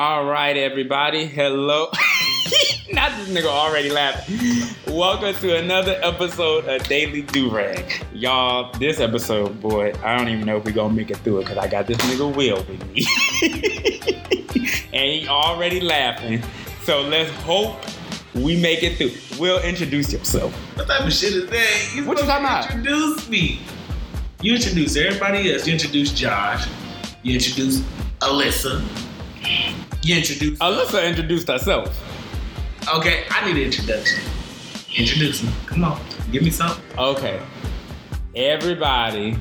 All right, everybody. Hello. Not this nigga already laughing. Welcome to another episode of Daily Durag. Y'all, this episode, boy, I don't even know if we gonna make it through it because I got this nigga Will with me. and he already laughing. So let's hope we make it through. Will, introduce yourself. What type of shit is that? You What you talking about? Introduce me. You introduce everybody else. You introduce Josh. You introduce Alyssa. You introduce. Alyssa introduced herself. Okay, I need an introduction. Introduce me. Come on, give me something. Okay. Everybody,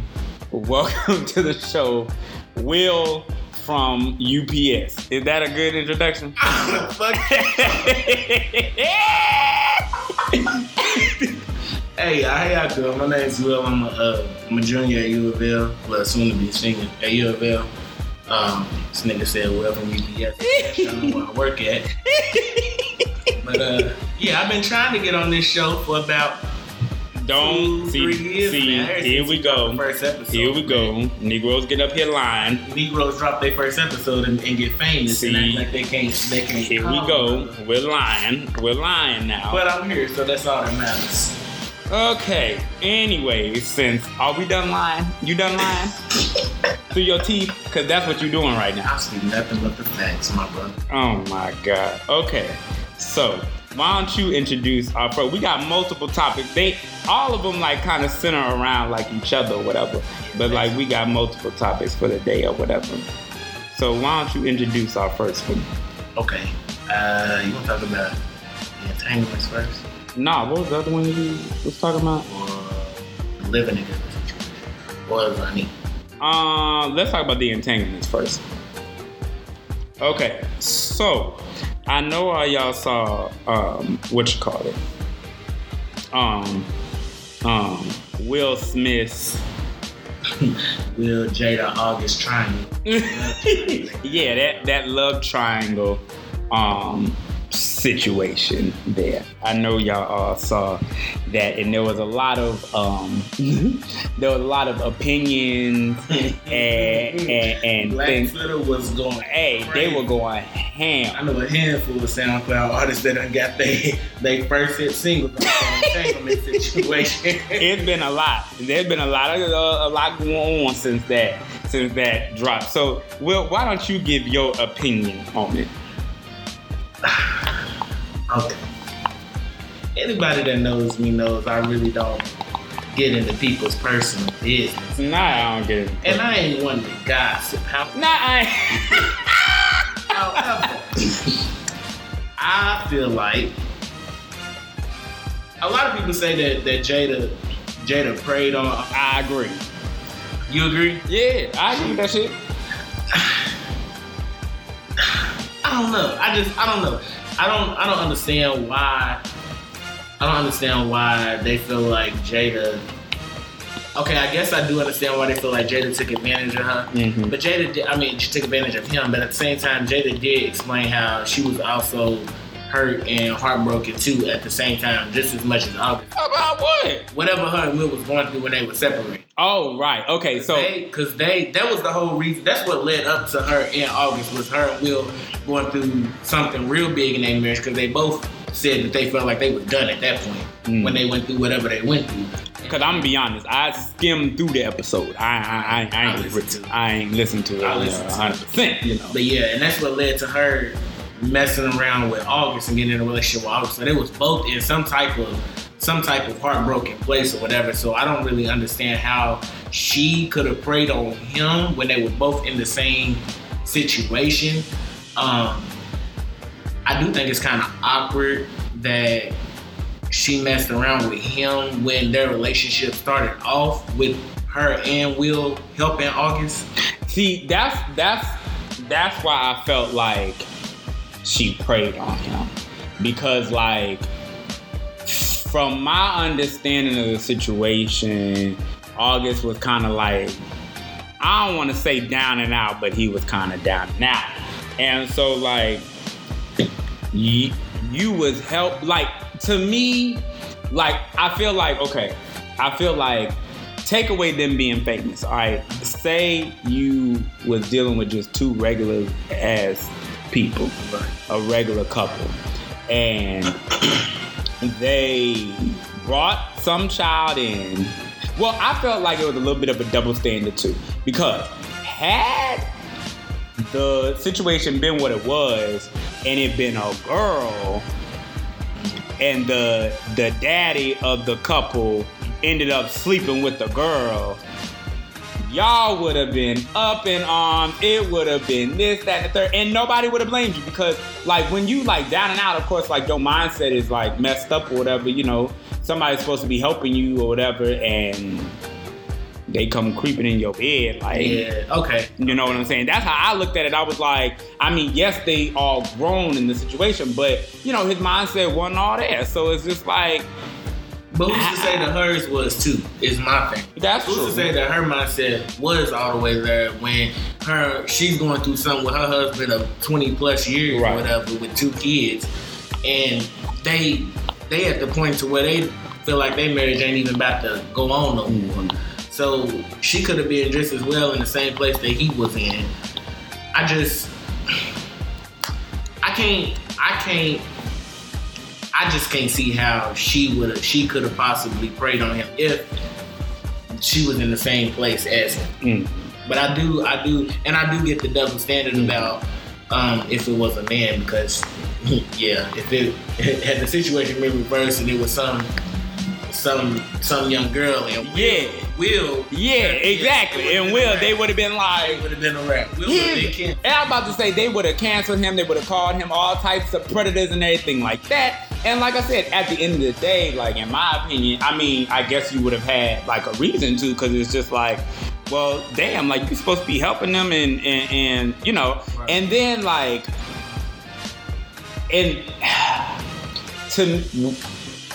welcome to the show. Will from UPS. Is that a good introduction? Fuck. Hey, how y'all doing? My name's Will. I'm a, uh, I'm a junior at U of L. Well, soon to be senior at U of L. Um, this nigga said Will from UPS. I where I work at. But uh, yeah, I've been trying to get on this show for about Don't two, see, three years see now. Here we we go. First episode. Here we go. Negroes get up here lying. Negroes drop their first episode and, and get famous and See. act like they can't. They can't. Here we go. We're lying. We're lying now. But I'm here, so that's all that matters. Okay. Anyway, since are we done lying? You done lying through your teeth? Cause that's what you're doing right now. I see nothing but the facts, my brother. Oh my god. Okay. So why don't you introduce our first? We got multiple topics. They all of them like kind of center around like each other or whatever. But like we got multiple topics for the day or whatever. So why don't you introduce our first one? Okay. Uh, you want to talk about the entanglements first? Nah, what was the other one you was talking about? Or living together situation? Or running? Uh, let's talk about the entanglements first. Okay, so I know all y'all saw um what you call it. Um um Will Smith's Will Jada August trying? yeah, that that love triangle um situation there. I know y'all all saw that and there was a lot of um there was a lot of opinions and and, and Black things. Twitter was going. Hey, they were going ham. I know a handful of SoundCloud artists that done got they they first hit singles entanglement situation. It's been a lot. There's been a lot of uh, a lot going on since that since that drop. So, Will, why don't you give your opinion on it? Okay. Anybody that knows me knows I really don't get into people's personal business. Nah, I don't get it. And I ain't one to gossip. How- Nah, I However, I feel like a lot of people say that, that Jada Jada preyed on. I agree. You agree? Yeah, I agree with that shit. Don't know. I just I don't know. I don't I don't understand why I don't understand why they feel like Jada Okay, I guess I do understand why they feel like Jada took advantage of her. Mhm. But Jada did I mean she took advantage of him, but at the same time Jada did explain how she was also hurt and heartbroken too at the same time, just as much as August. About what? Whatever her and Will was going through when they were separated. Oh, right. Okay, so because they, that was the whole reason. That's what led up to her in August was her and Will going through something real big in their marriage because they both said that they felt like they were done at that point Mm. when they went through whatever they went through. Cause I'm gonna be honest, I skimmed through the episode. I I, I, I ain't I listened to it. I ain't listened to it. I listened to it. 100. You know. But yeah, and that's what led to her messing around with August and getting in a relationship with August. So they was both in some type of some type of heartbroken place or whatever. So I don't really understand how she could have preyed on him when they were both in the same situation. Um, I do think it's kind of awkward that she messed around with him when their relationship started off with her and Will helping August. See, that's that's that's why I felt like she preyed on him. Because, like, from my understanding of the situation, August was kind of like I don't want to say down and out, but he was kind of down and out, and so like you, you was help like to me, like I feel like okay, I feel like take away them being famous. All right, say you was dealing with just two regular ass people, a regular couple, and they brought some child in. Well, I felt like it was a little bit of a double standard too, because had the situation been what it was, and it been a girl, and the the daddy of the couple ended up sleeping with the girl, y'all would have been up in arms. It would have been this, that, and the third, and nobody would have blamed you because, like, when you like down and out, of course, like your mindset is like messed up or whatever. You know, somebody's supposed to be helping you or whatever, and they come creeping in your bed, like. Yeah. Okay. You know what I'm saying? That's how I looked at it. I was like, I mean, yes, they all grown in the situation, but you know, his mindset wasn't all there. So it's just like, But who's to ah. say that hers was too? Is my thing. that's Who's true. to say that her mindset was all the way there when her she's going through something with her husband of 20 plus years Right. or whatever with two kids, and they they at the point to where they feel like their marriage ain't even about to go on no more. Mm-hmm. So she could have been just as well in the same place that he was in. I just I can't I can't I just can't see how she would she could have possibly preyed on him if she was in the same place as him. Mm. But I do I do and I do get the double standard about um, if it was a man because yeah, if it had the situation been reversed and it was some some some young girl and Yeah. Will Yeah, exactly. And Will, they would have been like it would have been a wrap. Will he, would have been and I'm about to say they would have canceled him. They would have called him all types of predators and everything like that. And like I said, at the end of the day, like in my opinion, I mean, I guess you would have had like a reason to, because it's just like, well, damn, like you're supposed to be helping them, and and, and you know, Right. and then like, and to,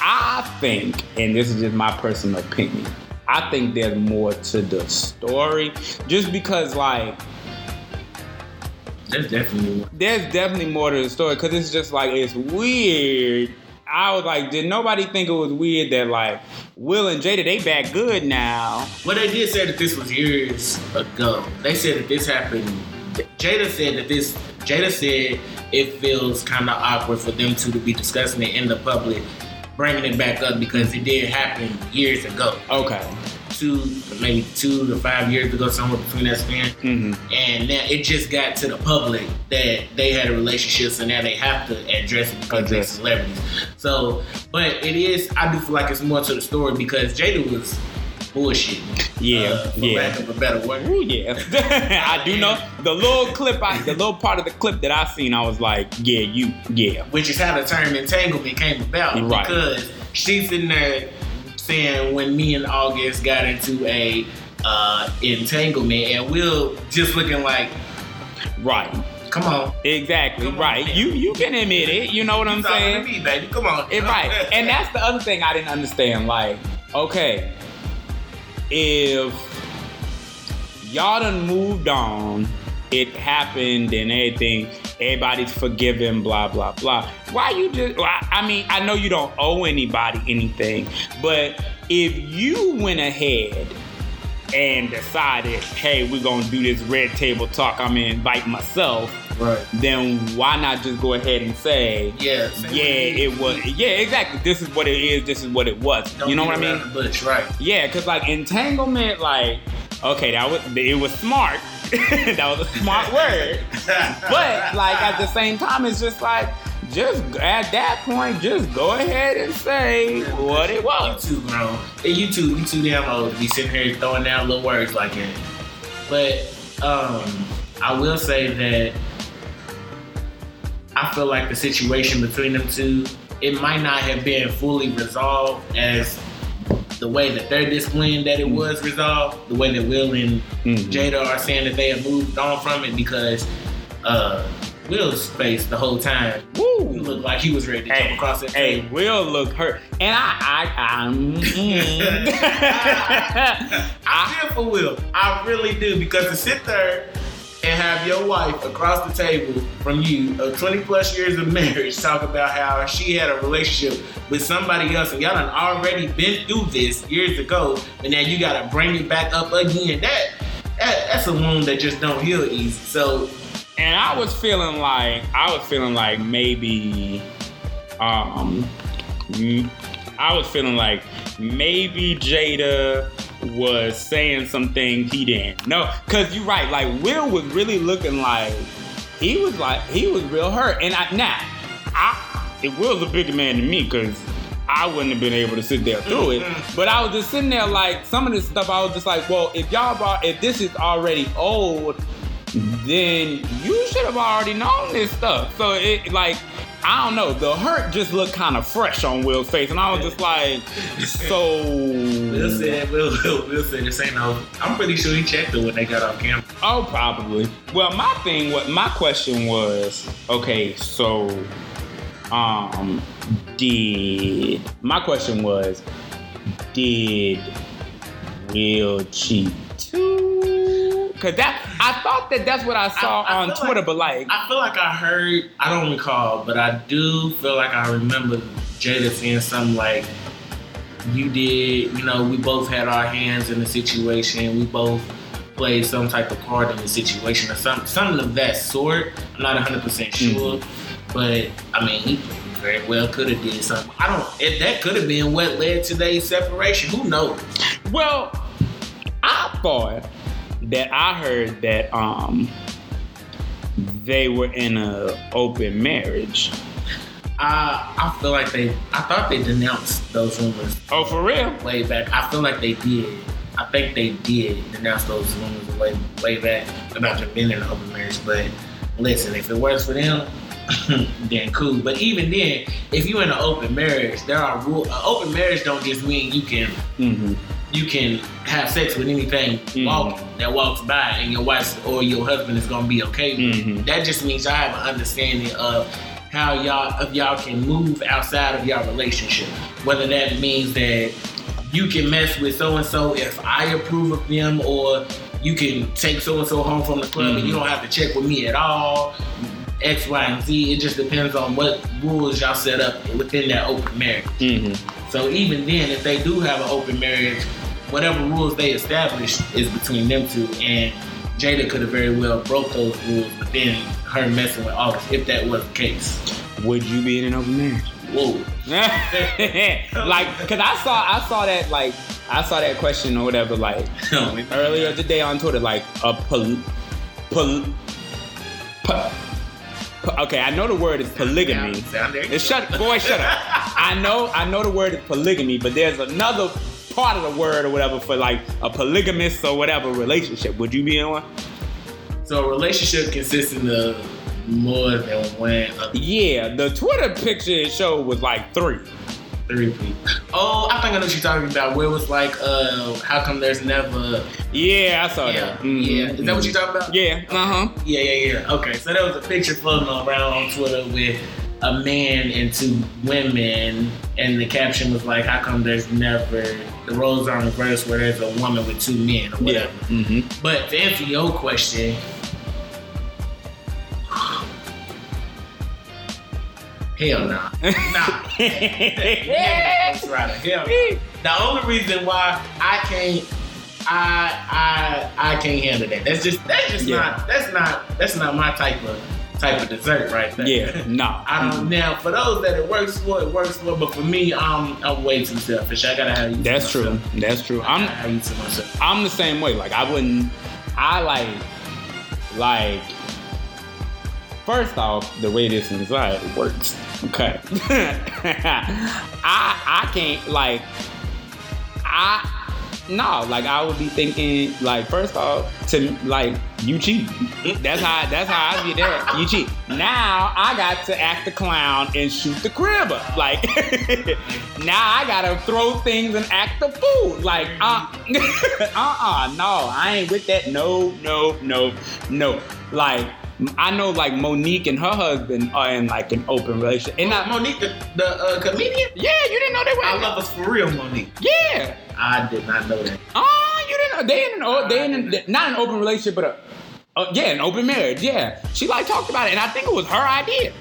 I think, and this is just my personal opinion. I think there's more to the story, just because like That's definitely one. there's definitely more to the story because it's just like it's weird. I was like, did nobody think it was weird that like Will and Jada they back good now? Well, they did say that this was years ago. They said that this happened. Jada said that this. Jada said it feels kind of awkward for them two to be discussing it in the public, bringing it back up because it did happen years ago, Okay. Two maybe two to five years ago, somewhere between that span. hmm And now it just got to the public that they had a relationship, so now they have to address it because they're celebrities. So, but it is. I do feel like it's more to the story because Jada was bullshit. Yeah, uh, for yeah. lack of a better word. Ooh, yeah. I do know the little clip, I, the little part of the clip that I seen, I was like, yeah, you, yeah. Which is how the term entanglement came about Right. because she's in there saying when me and August got into a uh, entanglement, and Will just looking like, Right. come on, Exactly. Come right. man. You you can admit it. You know what I'm saying? me, baby, come on. It, right. And that's the other thing I didn't understand. Like, okay, if y'all done moved on, it happened and everything, everybody's forgiven, blah, blah, blah. Why you just, I mean, I know you don't owe anybody anything, but if you went ahead and decided, hey, we're gonna do this red table talk, I'm gonna invite myself, right. then why not just go ahead and say, Yeah. yeah, it was. Yeah, exactly. This is what it is. This is what it was. Don't you know what I mean? bush, right? Yeah, because like entanglement, like okay, that was it was smart. that was a smart word. But like at the same time, it's just like just at that point, just go ahead and say what it was. You was. too grown. Hey, you too, you too damn old to be sitting here throwing out little words like that. But um, I will say that I feel like the situation between them two, it might not have been fully resolved as the way that they're displaying that it was resolved, the way that Will and Mhm. Jada are saying that they have moved on from it because uh, Will's face the whole time, he Woo. looked like he was ready to Hey, jump across that Hey, table. Will look hurt, and I, I, I'm. mm. I feel for Will. I really do because to sit there and have your wife across the table from you of 20 plus years of marriage talk about how she had a relationship with somebody else and y'all done already been through this years ago and now you gotta bring it back up again. That, that that's a wound that just don't heal easy. So and I was feeling like I was feeling like maybe um I was feeling like maybe Jada was saying some things he didn't know. Cause you're right, like Will was really looking like he was like he was real hurt. And I now I it was a bigger man than me because I wouldn't have been able to sit there through it. Mm-hmm. But I was just sitting there like some of this stuff I was just like, well, if y'all brought if this is already old, then you should have already known this stuff. So it like I don't know, the hurt just looked kind of fresh on Will's face, and I was just like, so. Will said, Will, Will, Will said this ain't no. I'm pretty sure he checked it when they got off camera. Oh, probably. Well, my thing, what my question was, okay, so, um, did my question was, did Will cheat too? Cause that I thought that that's what I saw I- I on Twitter, like- but like, I feel like I heard. I don't recall, but I do feel like I remember Jada saying something like, "You did. You know, we both had our hands in the situation. We both." Played some type of part in the situation or some, something of that sort. I'm not 100 percent mm-hmm. sure, but I mean, he very well could have did something. I don't. If that could have been what led to their separation. Who knows? Well, I thought that I heard that um they were in a open marriage. I I feel like they. I thought they denounced those rumors Oh, for real? way back. I feel like they did. I think they did denounce those rumors way way back about them being in an open marriage. But listen, if it works for them, then cool. But even then, if you're in an open marriage, there are rules. An open marriage don't just mean you can Mm-hmm. You can have sex with anything Mhm. walking that walks by, and your wife or your husband is gonna be okay with. it. Mhm. That just means y'all have an understanding of how y'all if y'all can move outside of y'all relationship. Whether that means that you can mess with so and so if I approve of them, or you can take so and so home from the club and you don't have to check with me at all. X, Y, and Z. It just depends on what rules y'all set up within that open marriage. Mm-hmm. So even then, if they do have an open marriage, whatever rules they established is between them two. And Jada could have very well broke those rules, but then her messing with August, if that was the case. Would you be in an open marriage? Whoa. like, cause I saw I saw that like I saw that question or whatever like oh, earlier today on Twitter like a pol, pol, po- po- okay I know the word is polygamy. There. It's shut boy shut up. I know I know the word is polygamy, but there's another part of the word or whatever for like a polygamous or whatever relationship. Would you be in one? So a relationship consisting of more than one of Yeah, the Twitter picture it showed was like three. three people. Oh, I think I know what you're talking about. Where it was like, uh, how come there's never? Yeah, I saw Yeah, that. Mhm, yeah. Is that what you're talking about? Yeah, uh huh. Yeah, yeah, yeah. Okay, so there was a picture floating around on Twitter with a man and two women, and the caption was like, "How come there's never the roles are reversed where there's a woman with two men or Yeah. whatever?" Mm-hmm. But to answer your question, hell no, nah. yeah. Ghost Rider, hell no. The only reason why I can't, I I I can't handle that. That's just that's just Yeah. not that's not that's not my type of type of dessert right there. Yeah, no. I don't. Now, for those that it works for, it works for. But for me, um, I'm way too selfish. I gotta have you. That's true. myself. That's true. I'm have you to myself. I'm the same way. Like I wouldn't. I like like. First off, the way this society works. Okay. I I can't like. I no like I would be thinking like first off to like you cheat. That's how that's how I get there. You cheat. Now I got to act the clown and shoot the crib up. Like now I gotta throw things and act the fool. Like uh uh uh no, I ain't with that. No, no, no, no. Like I know like Monique and her husband are in like an open relationship. And I, Monique, the, the uh, comedian. yeah, you didn't know they were. I love us for real, Monique. Yeah. I did not know that. Oh, you didn't know they in an o- they in an, not an open relationship, but a uh, yeah, an open marriage. Yeah, she like talked about it, and I think it was her idea.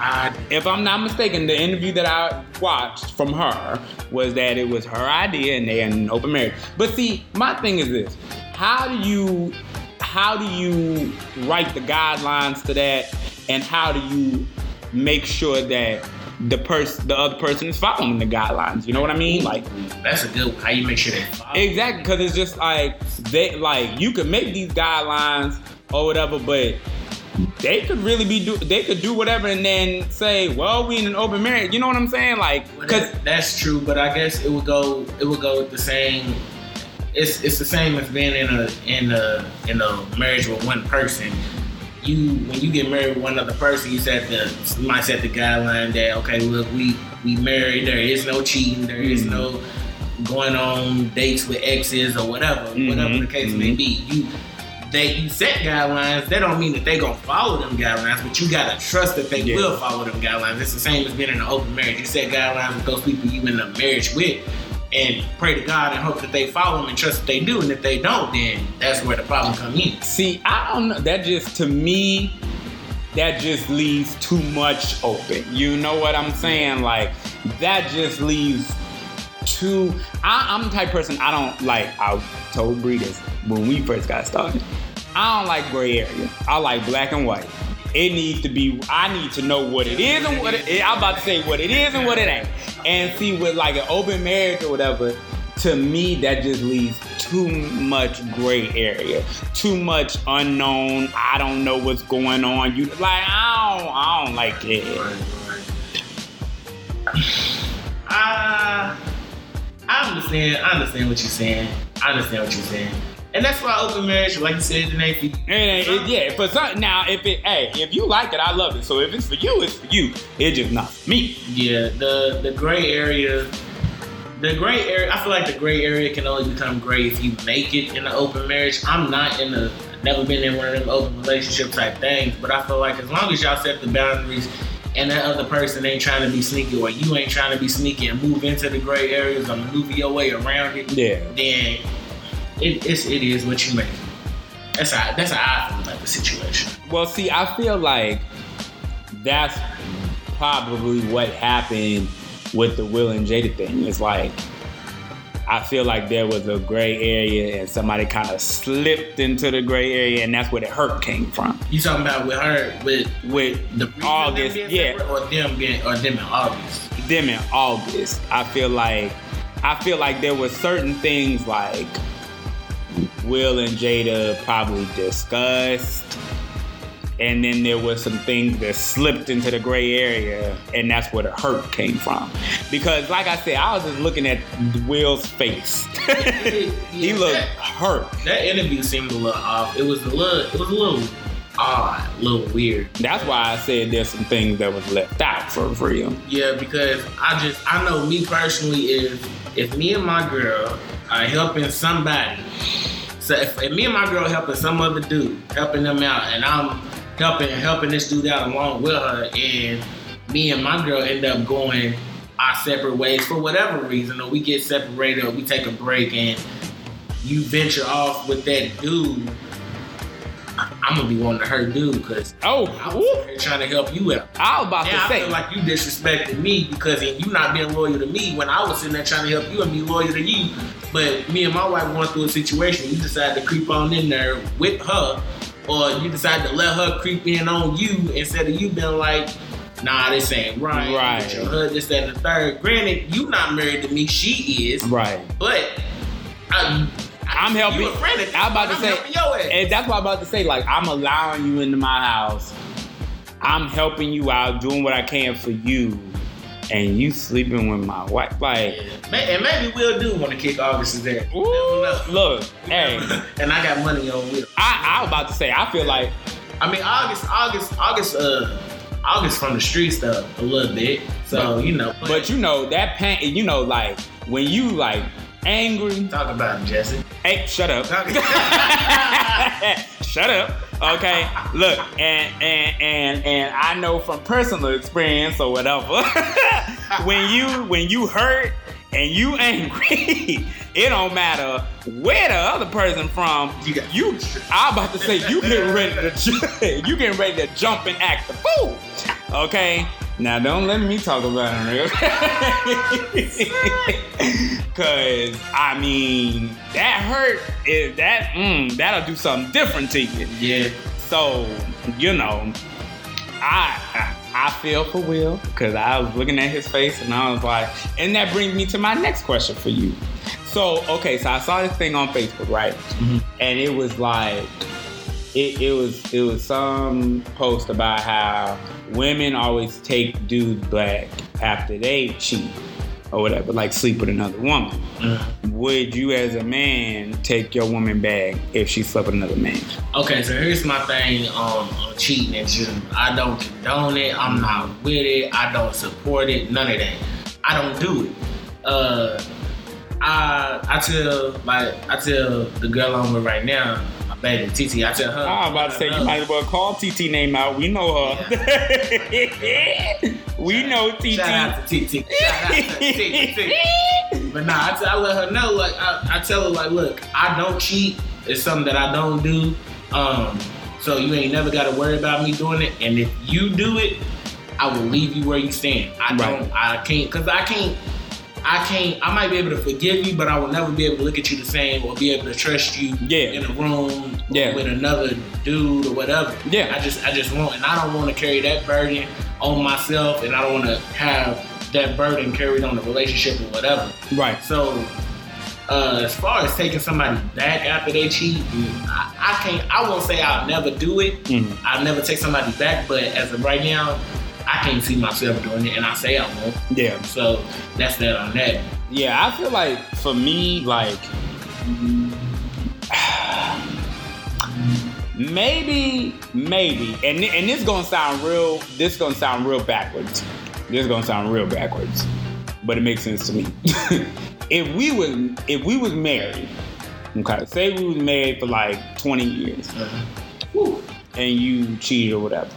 I If I'm not mistaken, the interview that I watched from her was that it was her idea and they in an open marriage. But see, my thing is this: how do you how do you write the guidelines to that, and how do you make sure that the person, the other person, is following the guidelines? You know what I mean? Like That's a good one. How you make sure they follow. exactly because it's just like they like you can make these guidelines or whatever, but they could really be do they could do whatever and then say, well, we in an open marriage. You know what I'm saying? Like, Well, cause that- that's true, but I guess it would go. It would go with the same. It's it's the same as being in a in a in a marriage with one person. You when you get married with one other person, you set the you might set the guideline that okay, look, we we married. There is no cheating. There is Mhm. no going on dates with exes or whatever, whatever the case may mhm. be. You they you set guidelines. That don't mean that they gonna follow them guidelines, but you gotta trust that they Yeah. will follow them guidelines. It's the same as being in an open marriage. You set guidelines with those people you in a marriage with, and pray to God and hope that they follow them and trust that they do. And if they don't, then that's where the problem comes in. See, I don't know. That just to me, that just leaves too much open. You know what I'm saying? Like that just leaves too. I, I'm the type person I don't like. I told Bree when we first got started. I don't like gray area. I like black and white. It needs to be. I need to know what it is and what it. I'm about to say what it is and what it ain't. And see, with like an open marriage or whatever, to me that just leaves too much gray area, too much unknown. I don't know what's going on. You like I don't. I don't like it. I I understand. I understand what you're saying. I understand what you're saying. And that's why open marriage, like you said, it ain't for you. Ain't- it- yeah, for some now, if it, hey, if you like it, I love it. So if it's for you, it's for you. It's just not for me. Yeah, the the gray area, the gray area. I feel like the gray area can only become gray if you make it in an open marriage. I'm not in a, never been in one of them open relationship type things, but I feel like as long as y'all set the boundaries and that other person ain't trying to be sneaky or you ain't trying to be sneaky and move into the gray areas or maneuver your way around it, Yeah. then it, it's it is what you make. That's how that's how I feel about the situation. Well, see, I feel like that's probably what happened with the Will and Jada thing. It's like I feel like there was a gray area and somebody kind of slipped into the gray area, and that's where the hurt came from. You talking about with her with With the August, yeah. separate or them being or them in August. them in August, I feel like I feel like there were certain things like Will and Jada probably discussed. And then there was some things that slipped into the gray area, and that's where the hurt came from. Because, like I said, I was just looking at Will's face. he looked that- hurt. That interview seemed a little off. It was a little. It was a little odd, a little weird. That's why I said there's some things that was left out for real. Yeah, because I just I know me personally if if me and my girl are helping somebody, so if, if me and my girl helping some other dude, helping them out, and I'm helping helping this dude out along with her, and me and my girl end up going our separate ways for whatever reason, or we get separated, or we take a break, and you venture off with that dude. I'm gonna be wanting to hurt dude because Oh, I was trying to help you out. I was about Yeah, to I say. feel like you disrespected me because you not being loyal to me when I was sitting there trying to help you and be loyal to you. But me and my wife went through a situation. You decided to creep on in there with her, or you decided to let her creep in on you instead of you being like, nah, this ain't right. Right. Your hood, this, that, and the third. Granted, you not married to me, she is. right. But I, I'm helping. You a friend of I'm about to I'm say, helping your ass. and that's what I'm about to say. Like, I'm allowing you into my house. I'm helping you out, doing what I can for you, and you sleeping with my wife. Like, And maybe we'll do want to kick August's ass. Look, hey, and I got money on Will. I, I was about to say, I feel like, I mean, August, August, August, uh, August from the streets though a little bit. So you know, but you know that pain. You know, like when you like angry. talk about it, Jesse. Hey, shut up. Shut up. Okay. Look, and and and and I know from personal experience or whatever, when you when you hurt and you angry, it don't matter where the other person from. You got- you. I'm about to say you getting ready to you getting ready to jump and act the fool. Okay. Now don't let me talk about it real Cause I mean that hurt is that mm, that'll do something different to you. Yeah. So, you know, I I, I feel for Will because I was looking at his face and I was like, and that brings me to my next question for you. So, okay, so I saw this thing on Facebook, right? And it was like it, it was it was some post about how women always take dudes back after they cheat or whatever, like sleep with another woman. Would you, as a man, take your woman back if she slept with another man? Okay, so here's my thing on, on cheating and shooting. I don't condone it. I'm not with it. I don't support it. None of that. I don't do it. Uh, I I tell like I tell the girl I'm with right now, baby TT. I tell her. I was about to say you might as well call TT name out. We know her. we know TT. Shout out to TT. Shout out to TT. But nah, I, t- I let her know. Like I, I tell her, like, look, I don't cheat. It's something that I don't do. Um, so you ain't never got to worry about me doing it. And if you do it, I will leave you where you stand. I don't. Right. I can't. Cause I can't. I can't. I might be able to forgive you, but I will never be able to look at you the same or be able to trust you Yeah. in a room Yeah. with another dude or whatever. Yeah. I just I just want and I don't want to carry that burden on myself and I don't want to have that burden carried on the relationship or whatever. Right. So uh, as far as taking somebody back after they cheat, I, I can't. I won't say I'll never do it. Mhm. I'll never take somebody back. But as of right now, I can't see myself doing it, and I say I won't. Yeah. So that's that on that. Yeah, I feel like for me, like maybe, maybe, and and this gonna sound real. This gonna sound real backwards. This gonna sound real backwards, but it makes sense to me. if we was if we was married, okay, say we was married for like twenty years, Woo, and you cheated or whatever.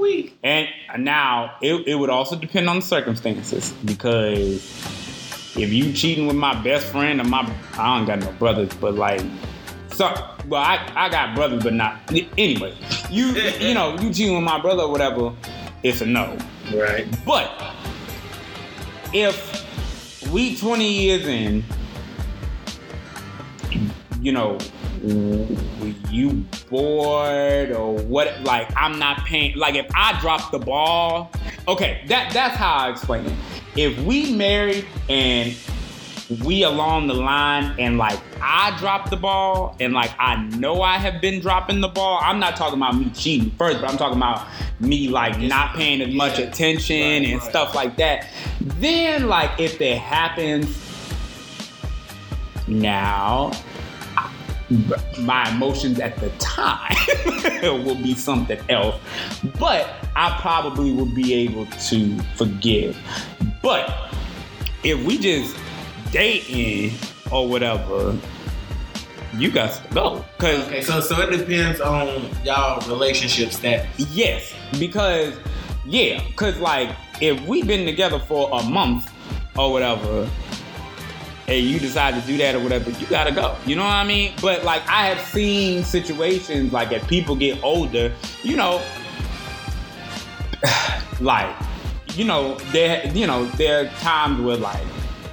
Wee. And now it, it would also depend on the circumstances because if you cheating with my best friend or my I don't got no brothers, but like so well I, I got brothers but not anyway. You you know, you cheating with my brother or whatever, it's a no. Right. But if we 20 years in, you know, you bored or what? Like I'm not paying. Like if I drop the ball, okay, that that's how I explain it. If we married and we along the line and like I drop the ball and like I know I have been dropping the ball. I'm not talking about me cheating first, but I'm talking about me like not paying as much attention Right, and right. stuff like that. Then like if it happens now my emotions at the time will be something else. But I probably will be able to forgive. But if we just dating or whatever, you got to go. Cause Okay, so so it depends on y'all relationship status. yes, because yeah, cause like if we've been together for a month or whatever, and you decide to do that or whatever, you gotta go. You know what I mean? But like I have seen situations like as people get older, you know, like you know there you know there are times where like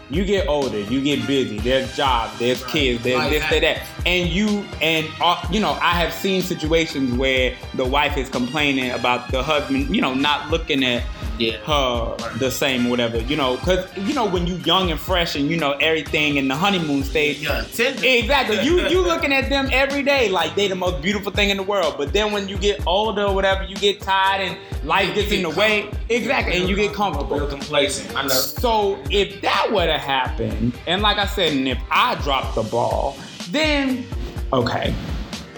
you get older, you get busy. There's jobs, there's Right. kids, there's Like this, that. there's that, and you and uh, you know I have seen situations where the wife is complaining about the husband, you know, not looking at Yeah. her the same or whatever, you know, because you know when you young and fresh and you know everything in the honeymoon stage. Yeah. Exactly. You you looking at them every day like they the most beautiful thing in the world. But then when you get older or whatever, you get tired and life gets in the way. Exactly. And you get comfortable. Real complacent. I know. So if that were to happen, and like I said, and if I dropped the ball, then okay,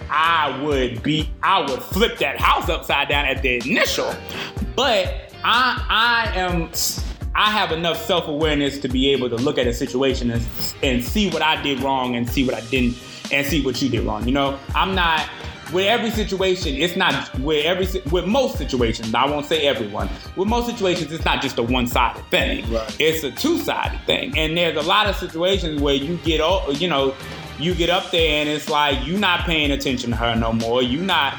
I would be, I would flip that house upside down at the initial. But I, I am, I have enough self awareness to be able to look at a situation and, and see what I did wrong and see what I didn't, and see what you did wrong. You know, I'm not with every situation, it's not with every with most situations. I won't say everyone. With most situations, it's not just a one-sided thing. Right. It's a two-sided thing, and there's a lot of situations where you get, o- you know, you get up there and it's like you're not paying attention to her no more. You're not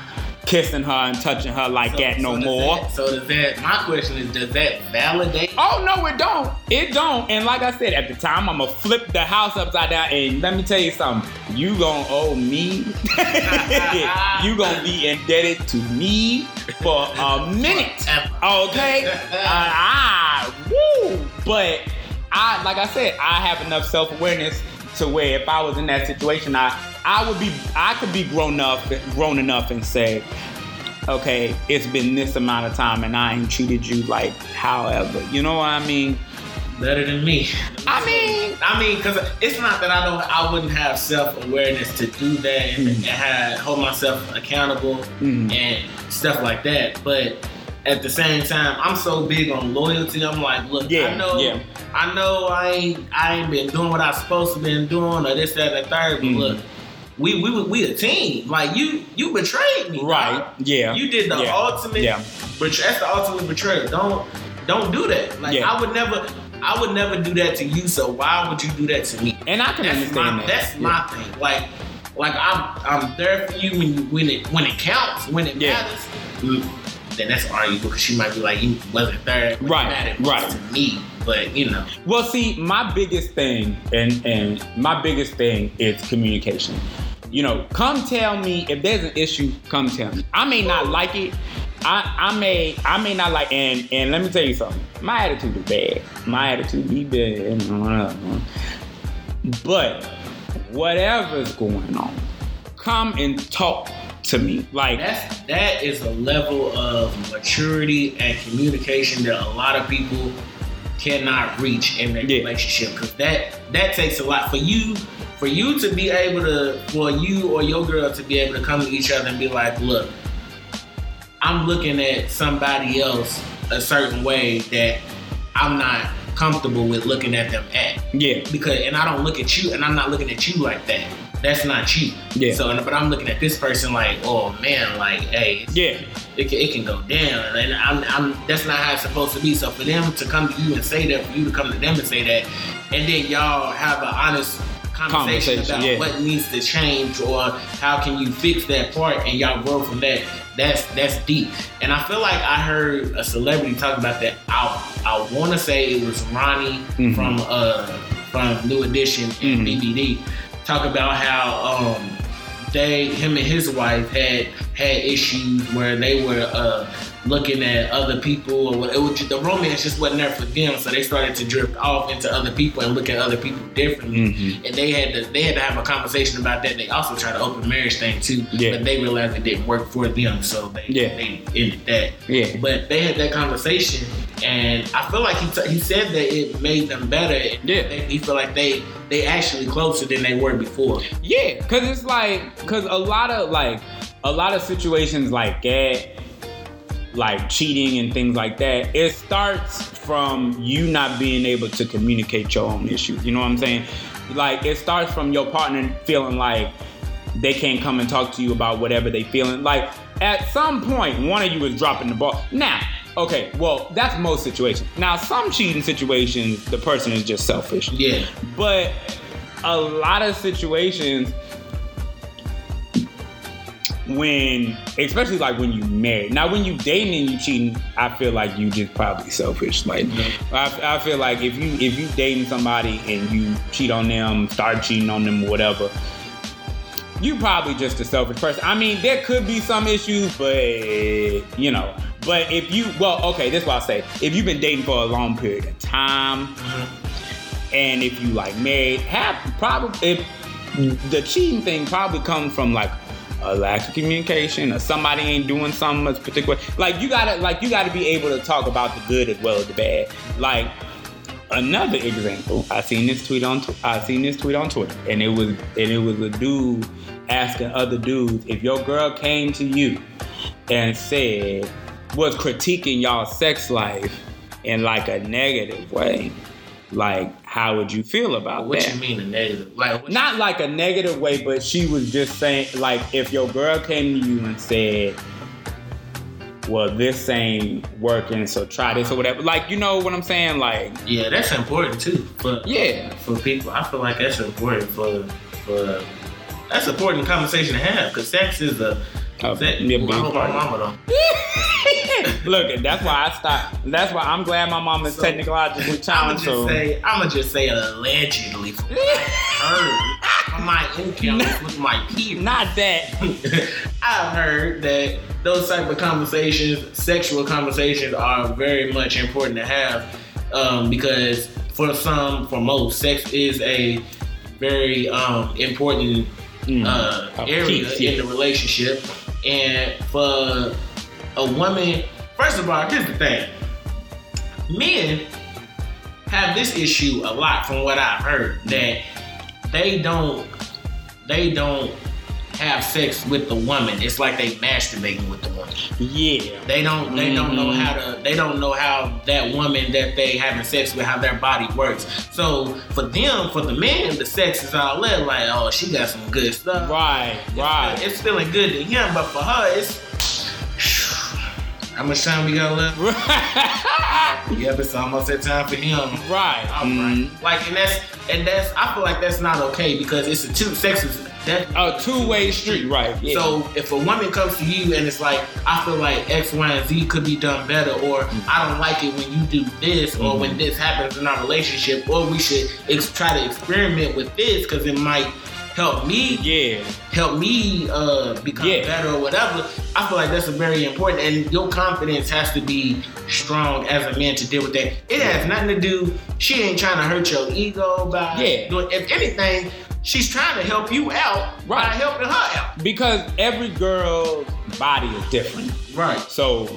kissing her and touching her like So- that no so more. that- so does that? My question is, does that validate? Oh no, it don't. It don't. And like I said, at the time, I'ma flip the house upside down. And let me tell you something. You gonna owe me. you gonna be indebted to me for a minute. Okay. Uh, ah, woo. But I, like I said, I have enough self awareness to where if I was in that situation, I, I would be, I could be grown up, grown enough, and say, okay, it's been this amount of time, and I ain't treated you like however. You know what I mean? Better than me. I mean, I mean, because it's not that I don't, I wouldn't have self awareness to do that and, Mhm. and have, hold myself accountable Mhm. and stuff like that. But at the same time, I'm so big on loyalty. I'm like, look, Yeah, I know, yeah. I know, I ain't, I ain't been doing what I supposed to been doing or this, that, and the third. But Mhm. look, we, we, we a team. Like you, you betrayed me, right? Yeah. You did the Yeah. ultimate. Yeah. Betray- that's the ultimate betrayal. Don't don't do that. Like Yeah. I would never. I would never do that to you. So why would you do that to me? And I can That's understand my that. that's my thing. Like like I'm I'm there for you when you when it when it counts when it matters. Mm, Then that's arguable because she might be like you wasn't there. it Right, mattered right. To me, but you know. Well, see, my biggest thing, and and my biggest thing is communication. You know, come tell me if there's an issue. Come tell me. I may not like it. I, I may I may not like and and let me tell you something. My attitude is bad. My attitude be bad. But whatever's going on, come and talk to me. Like That's that is a level of maturity and communication that a lot of people cannot reach in their Yeah. relationship because that that takes a lot for you for you to be able to for you or your girl to be able to come to each other and be like look i'm looking at somebody else a certain way that i'm not comfortable with looking at them at yeah, because and I don't look at you and I'm not looking at you like that. That's not you. Yeah. So, but I'm looking at this person like, oh man, like, hey, yeah, it can, it can go down, and I'm, I'm that's not how it's supposed to be. So for them to come to you and say that, for you to come to them and say that, and then y'all have an honest conversation, Conversation, about yeah. what needs to change or how can you fix that part, and y'all grow from that. That's that's deep, and I feel like I heard a celebrity talk about that. I I want to say it was Ronnie Mhm. from uh from New Edition and Mhm. BBD talk about how um they him and his wife had had issues where they were uh looking at other people or what it was the romance just wasn't there for them so they started to drift off into other people and look at other people differently Mhm. and they had to they had to have a conversation about that they also tried to open marriage thing too Yeah. but they realized it didn't work for them so they Yeah. they ended that yeah. but they had that conversation, and I feel like he, t- he said that it made them better. Yeah. They, he feel like they they actually closer than they were before. Yeah, cause it's like, cause a lot of like, a lot of situations like that, like cheating and things like that, it starts from you not being able to communicate your own issues. You know what I'm saying? Like it starts from your partner feeling like they can't come and talk to you about whatever they feeling. Like at some point, one of you is dropping the ball. Now, okay, well that's most situations. Now some cheating situations, the person is just selfish. Yeah, But a lot of situations when especially like when you married. Now when you dating and you cheating, I feel like you just probably selfish. Like I, I feel like if you if you dating somebody and you cheat on them, start cheating on them, whatever, you probably just a selfish person. I mean, there could be some issues, but you know. But if you well, okay, this is what I'll say. If you've been dating for a long period of time, and if you like married, have probably if the cheating thing probably comes from like a lack of communication or somebody ain't doing something a particular like you gotta like you gotta be able to talk about the good as well as the bad. Like another example, I seen this tweet on I seen this tweet on Twitter, and it was and it was a dude asking other dudes if your girl came to you and said was critiquing y'all sex life in like a negative way, like how would you feel about what that? What you mean a negative? Like Not like a negative way, but she was just saying like if your girl came to you and said. Well, this ain't working, so try this or whatever. Like, you know what I'm saying? Like, yeah, that's important too. But yeah, for people, I feel like that's important for for that's important conversation to have because sex is a Sex- yeah, Ooh, I big hope my mama don't. Look, that's why I stopped. That's why I'm glad my mom is So, technologically I'ma challenged. just So say, I'ma just say allegedly. I heard from my encounters with my peers. not that. I've heard that those type of conversations, sexual conversations, are very much important to have um, because for some, for most, sex is a very um, important Mm. uh, area piece, yeah. in the relationship. And for a woman, first of all, here's the thing: men have this issue a lot, from what I've heard, that they don't they don't have sex with the woman. It's like they masturbating with the woman. Yeah. They don't they don't know Mhm. how to they don't know how that woman that they having sex with how their body works. So for them, for the man, the sex is all that like, oh, she got some good stuff. Right. Right. It's feeling good to him, but for her, it's how much time we got left? Yep, it's almost that time for him. right. All Mm. right. Like and that's and that's I feel like that's not okay because it's a two sex is definitely A two-way street. Right. Yeah. so if a woman comes to you and it's like, I feel like X, Y, and Z could be done better, or I don't like it when you do this, or Mhm. when this happens in our relationship, or we should ex- try to experiment with this because it might help me yeah. help me uh, become Yeah. better or whatever. I feel like that's a very important, and your confidence has to be strong as a man to deal with that. It has nothing to do. She ain't trying to hurt your ego by Yeah. doing. If anything, she's trying to help you out by Right. helping her out. Because every girl's body is different. Right. So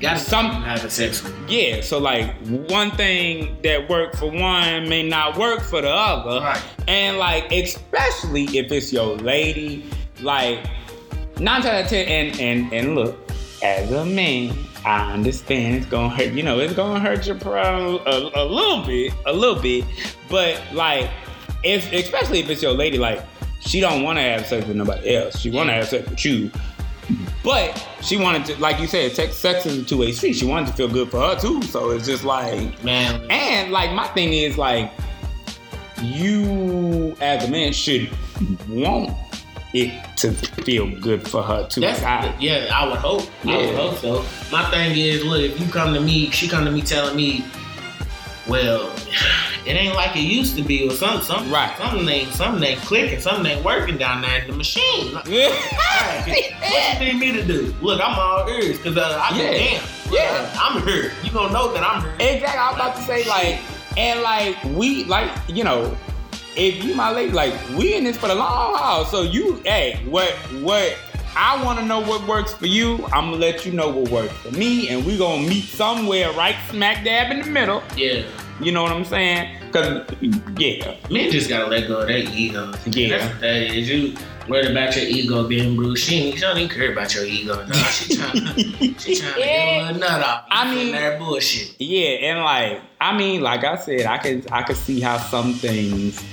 Got Some- having sex yeah. So like one thing that worked for one may not work for the other. Right. And like, especially if it's your lady, like nine times out of ten, and and and look, as a man, I understand it's gonna hurt. You know, it's gonna hurt your pride a, a little bit, a little bit. But like, if especially if it's your lady, like she don't want to have sex with nobody else. She want to have sex with you. But she wanted to, like you said, sex sex is a two way street. She wanted to feel good for her too. So it's just like, Man, and like my thing is like you as a man should want it to feel good for her too. that's Like, I- yeah. I would hope. I would hope so. My thing is, look, if you come to me, she come to me telling me, well, it ain't like it used to be, or some some Right. something ain't something ain't clicking, something ain't working down there in the machine. Like, Hey, what you need me to do? Look, I'm all ears because uh, I Yeah. yeah. damn. Yeah. I'm here. You gonna know that I'm here. Exactly. I was about to say like, and like we like you know, if you my lady, like we in this for the long haul. So you, hey, what what I want to know what works for you. I'm gonna let you know what works for me, and we gonna meet somewhere right smack dab in the middle. Yeah. You know what I'm saying? Cause yeah, Men just gotta let go of their ego. Yeah. That's that is. You worried about your ego being bruised. She, she don't even care about your ego. No, she trying to, she trying to get a nut off. I mean- there bullshit. yeah, and like I mean, like I said, I could I could see how some things,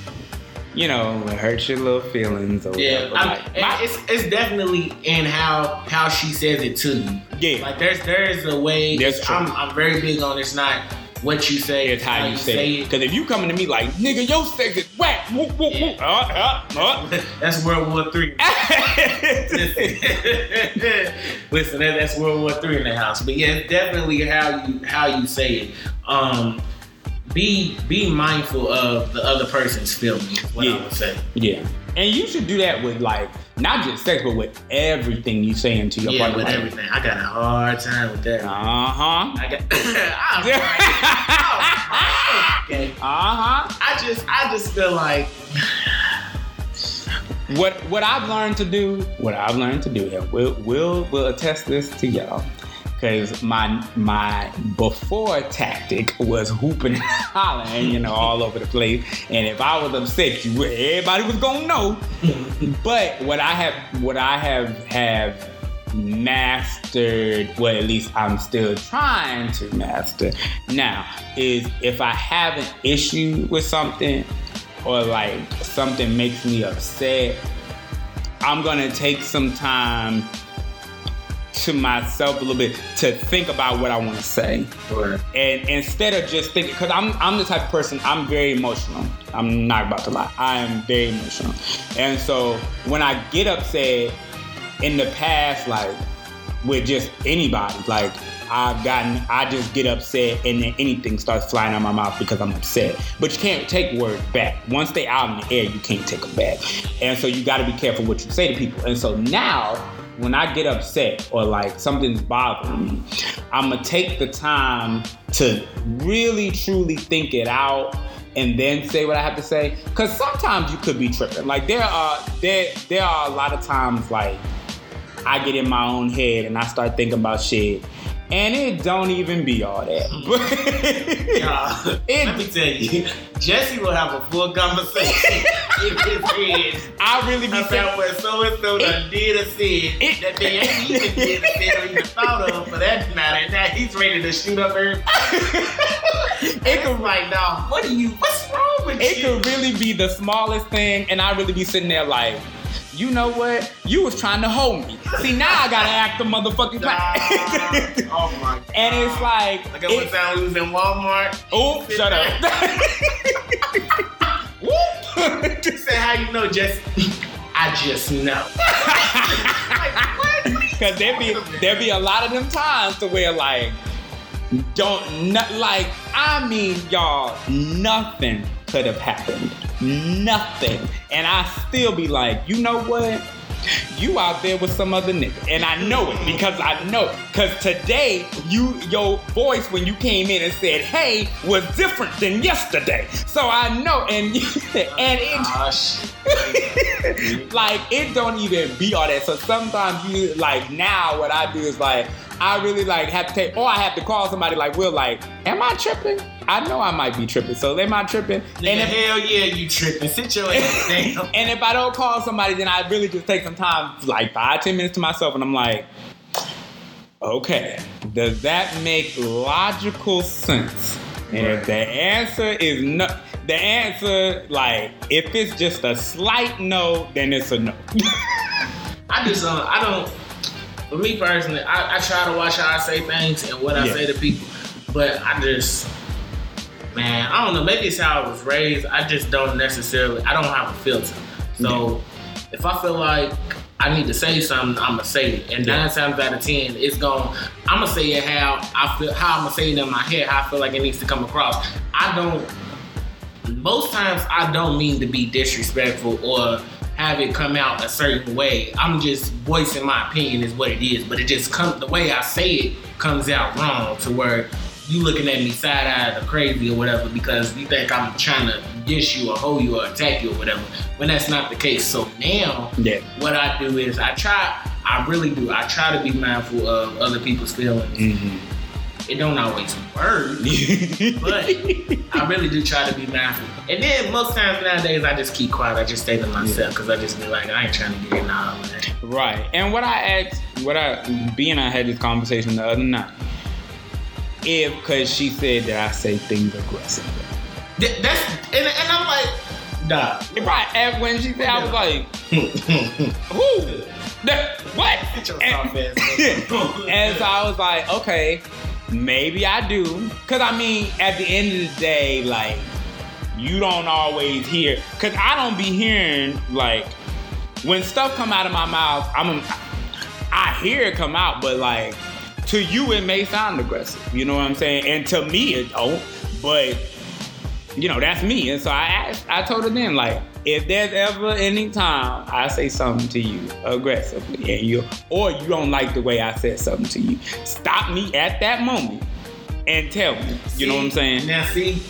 you know, hurt your little feelings or Yeah, whatever. Like, my- it's it's definitely in how how she says it to you. yeah, Like there's there's a way. That's true. I'm I'm very big on it's not what you say, it's how you say it. Because if you coming to me like, nigga, your sex is whack, woo, woo, Yeah. uh, uh, uh. That's World War Three. Listen, Listen, that, that's World War Three in the house. But yeah, it's definitely how you how you say it. Um, be be mindful of the other person's feelings. What Yeah. I would say. yeah, and you should do that with like not just sex, but with everything you saying to your Yeah, partner. with like, everything. I got a hard time with that. Uh huh. I got. I'm okay. Uh huh. I just I just feel like What what I've learned to do, what I've learned to do, and we'll we'll we'll attest this to y'all. Cause my my before tactic was hooping and hollering, you know, all over the place. And if I was upset, you everybody was gonna know. but what I have what I have have mastered, well at least I'm still trying to master now, is if I have an issue with something or like something makes me upset, I'm gonna take some time to myself a little bit to think about what I want to say. or And instead of just thinking, because I'm I'm the type of person I'm very emotional. I'm not about to lie. I am very emotional, and so when I get upset, in the past, like with just anybody, like I've gotten, I just get upset and then anything starts flying out of my mouth because I'm upset. But you can't take words back. Once they out in the air, you can't take them back. And so you got to be careful what you say to people. And so now, when I get upset or like something's bothering me, I'm gonna take the time to really truly think it out and then say what I have to say. Cause sometimes you could be tripping. Like there are there there are a lot of times like I get in my own head and I start thinking about shit and it don't even be all that. Hmm. Nah, It- let me tell you, Jesse will have a full conversation in his head I really be about what so and so done did or said It- that they ain't even did or said or even thought of for that matter. Now he's ready to shoot up everybody. it could like, nah, what are you? What's wrong with it you? could really be the smallest thing, and I really be sitting there like, you know what? You was trying to hold me. See, now I gotta act the motherfucking part. oh my god. and it's like, Like one it- time we was in Walmart. oh, shut up. Whoop. He said, "How you know, Jesse?" I just know. like what? Cause there be there be a lot of them times to where like don't not like I mean y'all nothing could have happened nothing. And I still be like you know what? You out there with some other nigga. And I know it because I know cause today you your voice when you came in and said hey was different than yesterday. So I know and and it Gosh. like it don't even be all that. So sometimes you like now what I do is like I really like have to take or I have to call somebody like Will like, am I tripping? I know I might be tripping. So am I tripping? Nigga, And if, hell yeah, you tripping. Sit your ass down. and if I don't call somebody, then I really just take some time, like five, ten minutes to myself, and I'm like, okay, does that make logical sense? And if the answer is no, the answer, like, if it's just a slight no, then it's a no. I just uh, I don't. For me personally, I, I try to watch how I say things and what I Yeah. say to people, but I just, man, I don't know. Maybe it's how I was raised. I just don't necessarily. I don't have a filter. So if I feel like I need to say something, I'm gonna say it. And Yeah. nine times out of ten, it's going. To, I'm gonna say it how I feel. How I'm gonna say it in my head. How I feel like it needs to come across. I don't most times I don't mean to be disrespectful or have it come out a certain way. I'm just voicing my opinion is what it is, but it just comes the way I say it comes out wrong to where you looking at me side eyed or crazy or whatever because you think I'm trying to dish you or hold you or attack you or whatever. When that's not the case. So now Yeah. what I do is I try I really do. I try to be mindful of other people's feelings. Mm-hmm. It don't always work. But I really do try to be mindful. And then most times nowadays, I just keep quiet. I just stay to myself because I just be like, I ain't trying to get in all of that. Right. And what I asked, what I, B and I had this conversation the other night. If, because she said that I say things aggressively. Th- That's and, and I'm like, nah. Right. And when she said, I was like, who? The- what? And- and so I was like, okay, maybe I do. Cause I mean, at the end of the day, like, you don't always hear. Cause I don't be hearing like when stuff come out of my mouth. I'm, I hear it come out, but like to you, it may sound aggressive. You know what I'm saying? And to me, it don't. But you know, that's me. And so I asked, I told her then, like, if there's ever any time I say something to you aggressively and you or you don't like the way I said something to you, stop me at that moment and tell me. You know what I'm saying? Now see,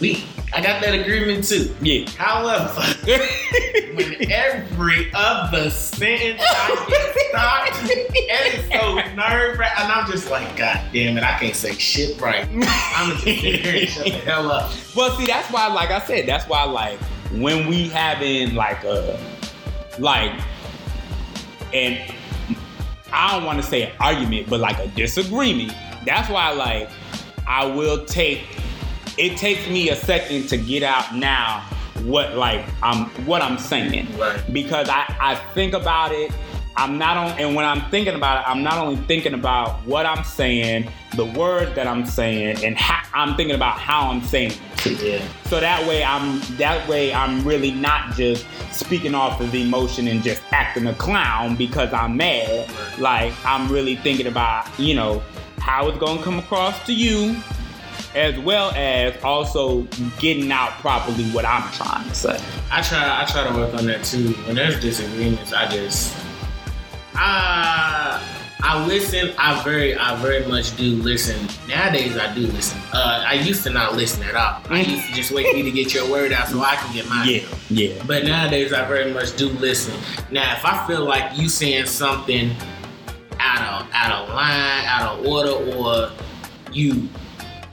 we I got that agreement too. Yeah. However, when every other sentence I get stopped, it is so nerve wracking. And I'm just like, God damn it, I can't say shit right. I'm just here and shut the hell up. Well, see, that's why, like I said, that's why, like, when we having like a, like, and I don't want to say an argument, but like a disagreement. That's why, like, I will take. It takes me a second to get out now what like I'm what I'm saying Right. because I I think about it I'm not on, and when I'm thinking about it, I'm not only thinking about what I'm saying, the words that I'm saying, and how I'm thinking about how I'm saying it. Yeah. So that way I'm that way I'm really not just speaking off of emotion and just acting a clown because I'm mad. Like I'm really thinking about, you know, how it's gonna come across to you, as well as also getting out properly what I'm trying to say. I try I try to work on that too. When there's disagreements, I just I I listen. I very I very much do listen. Nowadays I do listen. Uh, I used to not listen at all. I used to just wait for you to get your word out so I can get mine. Yeah, yeah. But nowadays I very much do listen. Now if I feel like you saying something out of out of line, out of order, or you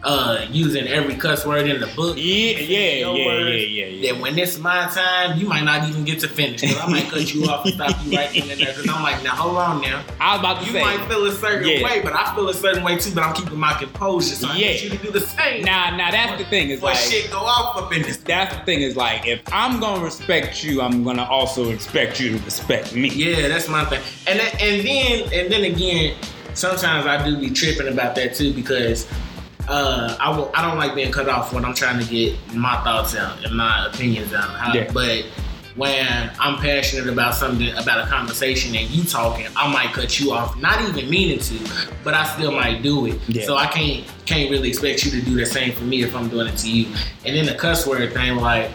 uh using every cuss word in the book. Yeah, yeah, yeah, words, yeah, yeah, yeah. Then when it's my time, you might not even get to finish. Cause I might cut you off and stop you right and there. Cause I'm like, now hold on now. I was about to You say. You might feel a certain Yeah. way, but I feel a certain way too. But I'm keeping my composure, so I Yeah. need you to do the same. Now, now that's the thing. Is like shit go off up in this. that's the thing. Is like if I'm gonna respect you, I'm gonna also expect you to respect me. Yeah, that's my thing. And then, and then and then again, sometimes I do be tripping about that too because uh, I will, I don't like being cut off when I'm trying to get my thoughts out and my opinions out. How- Yeah. But when I'm passionate about something about a conversation and you talking, I might cut you off, not even meaning to, but I still might do it. Yeah. So I can't can't really expect you to do the same for me if I'm doing it to you. And then the cuss word thing, like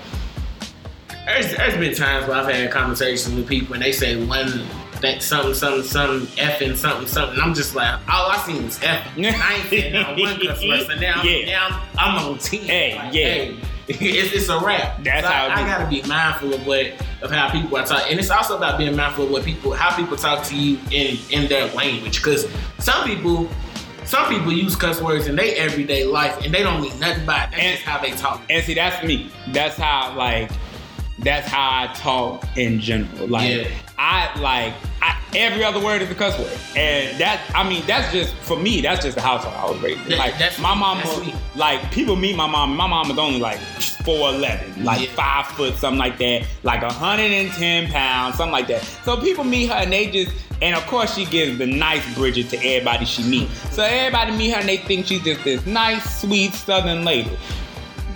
there's, there's been times where I've had conversations with people and they say one thing, something, something, something, effing, something, something. I'm just like, all I seen was effing. I ain't saying not one cuss word. So now, I'm, Yeah. now I'm, I'm on 10. Hey, Like, yeah. hey, it's, it's a wrap. That's So how I, I gotta be mindful of what of how people are talking, and it's also about being mindful of what people how people talk to you in in their language. Because some people. Some people use cuss words in their everyday life and they don't mean nothing by it. That's And- just how they talk. And see, that's me. That's how like that's how I talk in general. Like Yeah. I like every other word is a cuss word, and that I mean that's just for me. That's just the household I was raised in. Like that's my mama, like people meet my mom. My mom is only like four eleven, like Yeah. five foot, something like that, like hundred and ten pounds, something like that. So people meet her and they just. And of course, she gives the nice Bridget to everybody she meets. So everybody meet her and they think she's just this nice, sweet Southern lady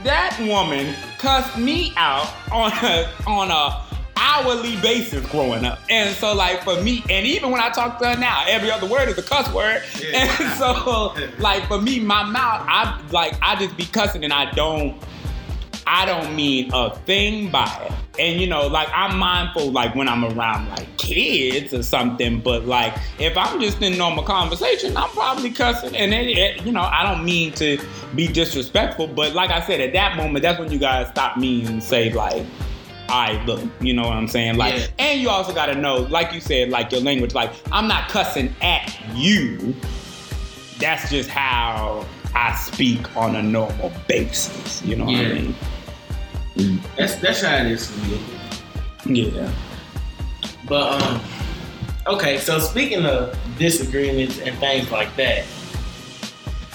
that woman cussed me out on a on a hourly basis growing up. And so like for me, and even when I talk to her now, every other word is a cuss word. Yeah. And so like for me, my mouth, I like I just be cussing and I don't I don't mean a thing by it. And you know, like I'm mindful like when I'm around like kids or something, but like if I'm just in normal conversation, I'm probably cussing and it, it- you know, I don't mean to be disrespectful, but like I said, at that moment, that's when you guys stop me and say like, right, look, you know what I'm saying? Like, Yeah. and you also gotta know, like you said, like your language, like I'm not cussing at you. That's just how I speak on a normal basis. You know what I Yeah. mean? That's that's how it is for me. Yeah. But um, okay. So speaking of disagreements and things like that,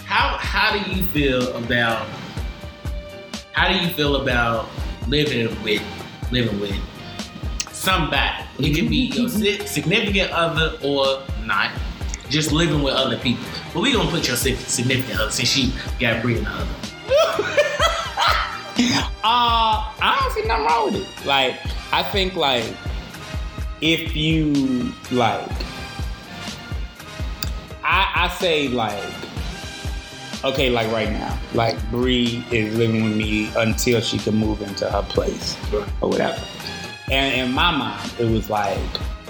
how how do you feel about how do you feel about living with living with somebody? It can be your significant other or not. Just living with other people. But we gonna put your significant other since she got breathing other. Uh, I don't see nothing wrong with it. Like, I think like if you like, I I say like, okay, like right now, like Bree is living with me until she can move into her place or whatever. And in my mind, it was like,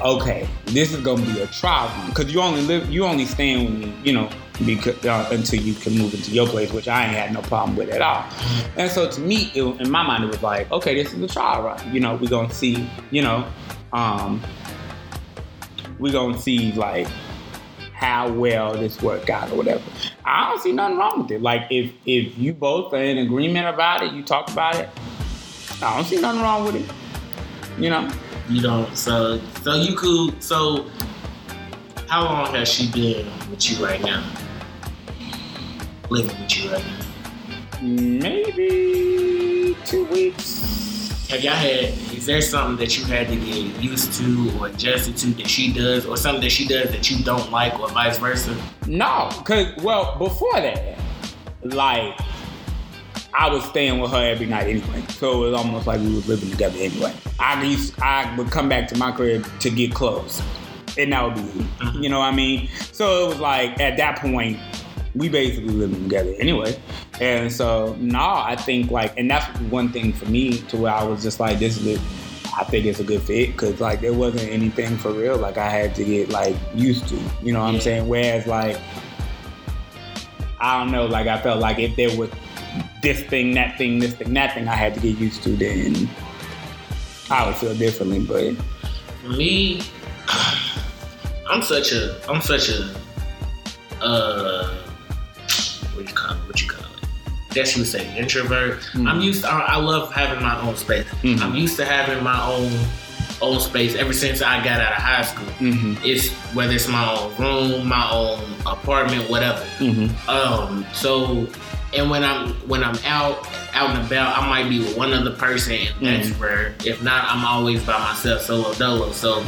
okay, this is gonna be a trial run because you only live, you only staying with me, you know, because uh, until you can move into your place, which I ain't had no problem with at all. And so to me, it, in my mind, it was like, okay, this is a trial run. You know, we're gonna see, you know, um, we're gonna see like how well this work out or whatever. I don't see nothing wrong with it. Like if if you both are in agreement about it, you talk about it. I don't see nothing wrong with it. You know, You don't. So so you could. So how long has she been with you right now? Living with you right now. maybe two weeks. Have y'all had is there something that you had to get used to or adjusted to that she does, or something that she does that you don't like, or vice versa? No, cause well before that, like I was staying with her every night anyway, so it was almost like we was living together anyway. I used I would come back to my crib to get clothes, and that would be Mhm. you know what I mean. So it was like at that point we basically living together anyway, and so no, I think like and that's one thing for me to where I was just like this is. A, I think it's a good fit because like there wasn't anything for real like I had to get like used to, you know what I'm saying? Whereas like I don't know, like I felt like if there was this thing, that thing, this thing, that thing I had to get used to, then I would feel differently. But For me, I'm such a I'm such a uh what you call it? What you call it? Guess you would say introvert. Mhm. I'm used to I, I love having my own space. Mhm. I'm used to having my own own space ever since I got out of high school. mm-hmm, It's whether it's my own room, my own apartment, whatever. mm-hmm, Um, so and when I'm when I'm out out and about, I might be with one other person, and that's Mhm. rare. If not, I'm always by myself, solo dolo. So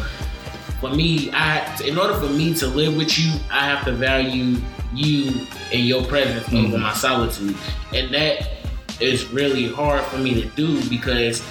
for me, I in order for me to live with you, I have to value you and your presence over Mhm. my solitude, and that is really hard for me to do because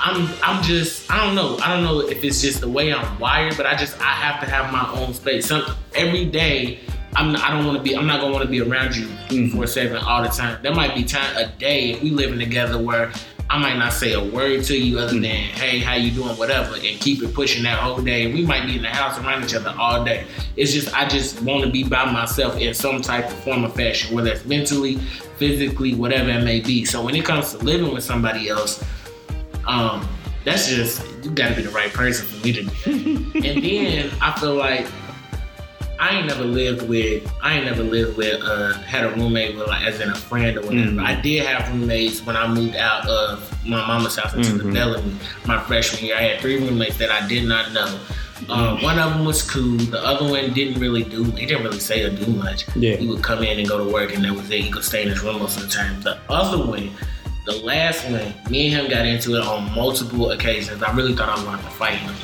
I'm I'm just I don't know I don't know if it's just the way I'm wired, but I just I have to have my own space. Some every day I'm I don't want to be I'm not gonna want to be around you Mhm. for seven all the time. There might be time a day if we living together where I might not say a word to you other than hey how you doing whatever and keep it pushing that whole day. We might be in the house around each other all day. It's just I just want to be by myself in some type of form or fashion, whether it's mentally, physically, whatever it may be. So when it comes to living with somebody else um, that's just you gotta be the right person for me to do. and then I feel like I ain't never lived with I ain't never lived with uh had a roommate with like as in a friend or whatever. Mhm. I did have roommates when I moved out of my mama's house into the Mhm. Bellamy my freshman year. I had three roommates that I did not know. Um, one of them was cool. The other one didn't really do. He didn't really say or do much. yeah, He would come in and go to work, and that was it. He could stay in his room most of the time. The other one, the last one, me and him got into it on multiple occasions. I really thought I was going to fight him,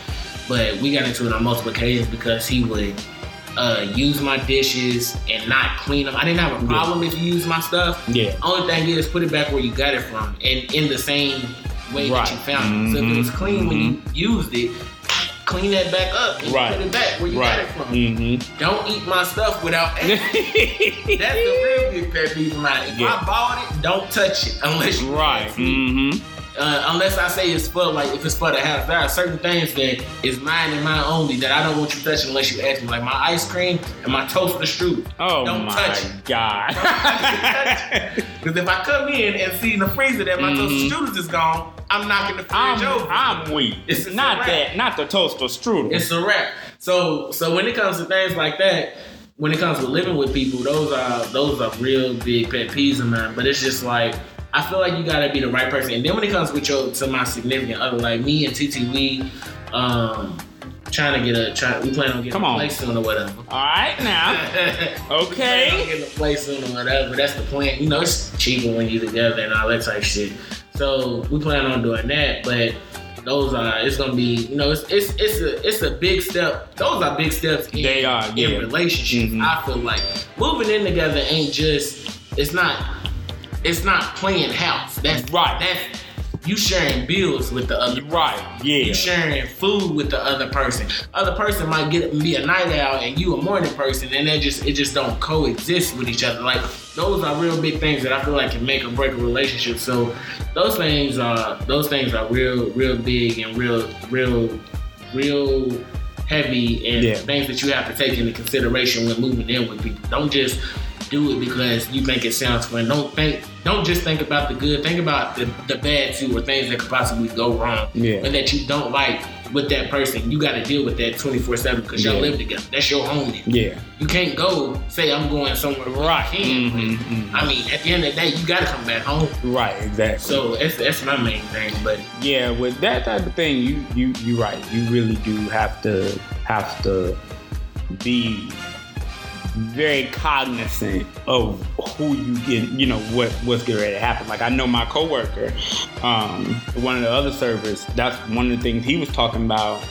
but we got into it on multiple occasions because he would uh, use my dishes and not clean them. I didn't have a problem if you use my stuff. yeah, Only thing is, put it back where you got it from, and in the same way Right. that you found it. So if it was Mhm. clean when you used it, clean that back up and Right. put it back where you got it from. mm-hmm. Don't eat my stuff without asking. That's the real big pet peeve of mine. If Yeah. I bought it, don't touch it unless you right, ask me. mm-hmm. Uh, unless I say it's for like if it's for the house. There are certain things that is mine and mine only that I don't want you touching unless you ask me. Like my ice cream and my toaster strudel. Oh Don't my touch it. god. Because if I come in and see in the freezer that my Mhm. toaster strudel is gone, I'm knocking the fridge I'm, over. I'm weak. It's a not that, not the toaster strudel. It's a wrap. So so when it comes to things like that, when it comes to living with people, those are those are real big pet peeves of mine. But it's just like I feel like you gotta be the right person. And then when it comes with your to my significant other, like me and TT, we um trying to get a try. We plan on getting Come a on. place soon or whatever. All right now. Okay. getting a place soon or whatever. That's the plan. You know, it's cheaper when you're together and all that type shit. So we plan on doing that, but those are it's gonna be you know it's it's it's a it's a big step. Those are big steps in, They are, in yeah. relationships. Mhm. I feel like moving in together ain't just it's not it's not playing house. That's Right. That's you sharing bills with the other Right. Yeah. you sharing food with the other person. Other person might get be a night owl and you a morning person, and they just it just don't coexist with each other. Like those are real big things that I feel like can make or break a relationship. So those things are those things are real real big and real real real heavy and Yeah. things that you have to take into consideration when moving in with people. Don't just do it because you make it sound fun. Don't think don't just think about the good. Think about the, the bad too or things that could possibly go wrong Yeah. and that you don't like with that person. You got to deal with that 24 7 because y'all Yeah. live together. That's your home. then. Yeah. You can't go say, I'm going somewhere. where Right. Mhm, mhm. I mean, at the end of the day, you got to come back home. Right. Exactly. So that's, that's my main thing. But yeah, with that type of thing, you you you're right. You really do have to have to be very cognizant of who you get, you know, what what's getting ready to happen. Like I know my coworker, um, one of the other servers. That's one of the things he was talking about.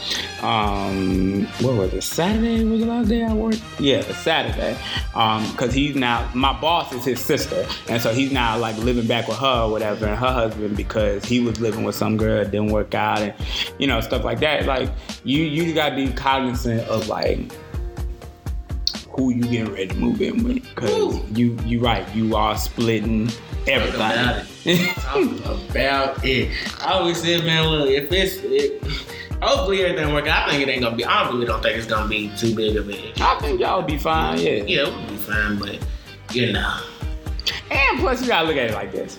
Um, what was it? Saturday was the last day I worked. Yeah, Saturday. Um, because he's now my boss is his sister, and so he's now like living back with her or whatever, and her husband because he was living with some girl didn't work out, and you know stuff like that. Like you, you gotta be cognizant of like who you getting ready to move in with because you you right you are splitting everything. Talk about it. Talk about it. I always said, man, look, if it's it, hopefully everything work out. I think it ain't gonna be. I really don't think it's gonna be too big of it. I think y'all be fine. Yeah. Yeah, we'll be fine, but you know. And plus, you gotta look at it like this.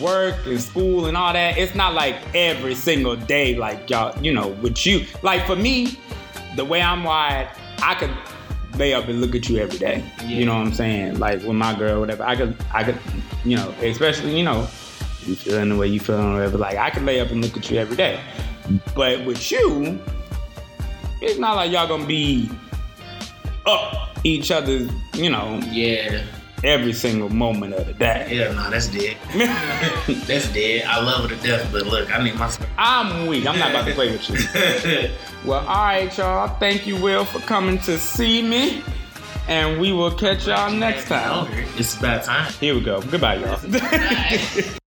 Work and school and all that, it's not like every single day, like y'all, you know, with you. Like for me, the way I'm wired, I could lay up and look at you every day. You know what I'm saying? Like with my girl, whatever. I could, I could, you know, especially, you know, you feeling the way you feeling, whatever. Like I could lay up and look at you every day. But with you, it's not like y'all gonna be up each other's, you know, Yeah. Every single moment of the day. Hell no, that's dead. that's dead. I love her to death, but look, I need my. I'm weak. I'm not about to play with you. Well, all right, y'all. Thank you, Will, for coming to see me. And we will catch y'all next time. It's about time. Here we go. Goodbye, y'all.